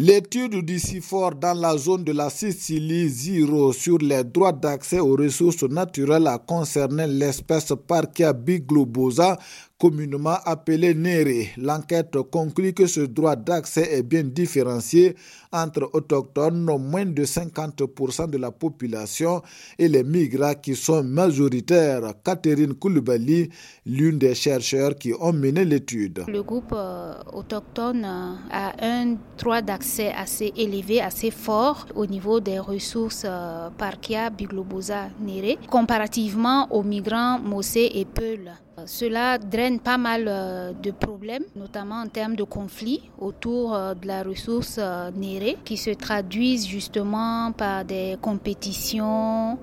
L'étude du CIFOR dans la zone de la Sicile Zero sur les droits d'accès aux ressources naturelles a concerné l'espèce Parkia biglobosa communément appelé NERE. L'enquête conclut que ce droit d'accès est bien différencié entre autochtones, moins de 50% de la population, et les migrants qui sont majoritaires. Catherine Koulibaly, l'une des chercheurs qui ont mené l'étude. Le groupe euh, autochtone euh, a un droit d'accès assez élevé, assez fort au niveau des ressources euh, Parkia, Biglobosa, Nere, comparativement aux migrants Mossé et Peul. Cela draine pas mal euh, de problèmes, notamment en termes de conflits autour euh, de la ressource euh, nérée, qui se traduisent justement par des compétitions,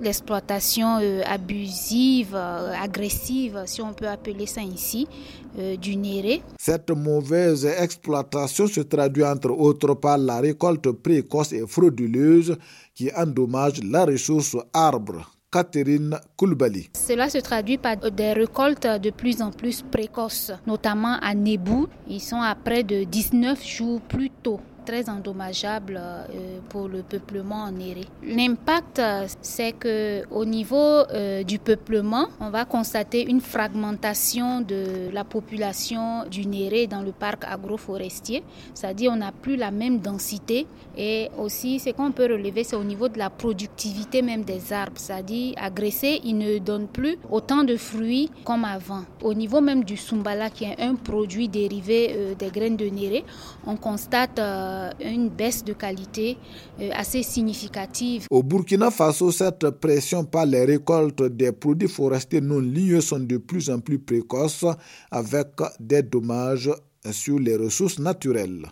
l'exploitation abusive, agressive, si on peut appeler ça ici, du néré. Cette mauvaise exploitation se traduit entre autres par la récolte précoce et frauduleuse qui endommage la ressource arbre Catherine Koulibaly. Cela se traduit par des récoltes de plus en plus précoces, notamment à Nebou. Ils sont à près de 19 jours plus tôt très endommageable euh, pour le peuplement en éré. L'impact, c'est que au niveau euh, du peuplement, on va constater une fragmentation de la population du néré dans le parc agroforestier, c'est-à-dire on n'a plus la même densité et aussi ce qu'on peut relever, c'est au niveau de la productivité même des arbres, c'est-à-dire agressés, ils ne donnent plus autant de fruits comme avant. Au niveau même du sumbala, qui est un produit dérivé euh, des graines de néré, on constate euh, une baisse de qualité euh, assez significative. Au Burkina Faso, cette pression par les récoltes des produits forestiers non liés sont de plus en plus précoces avec des dommages sur les ressources naturelles.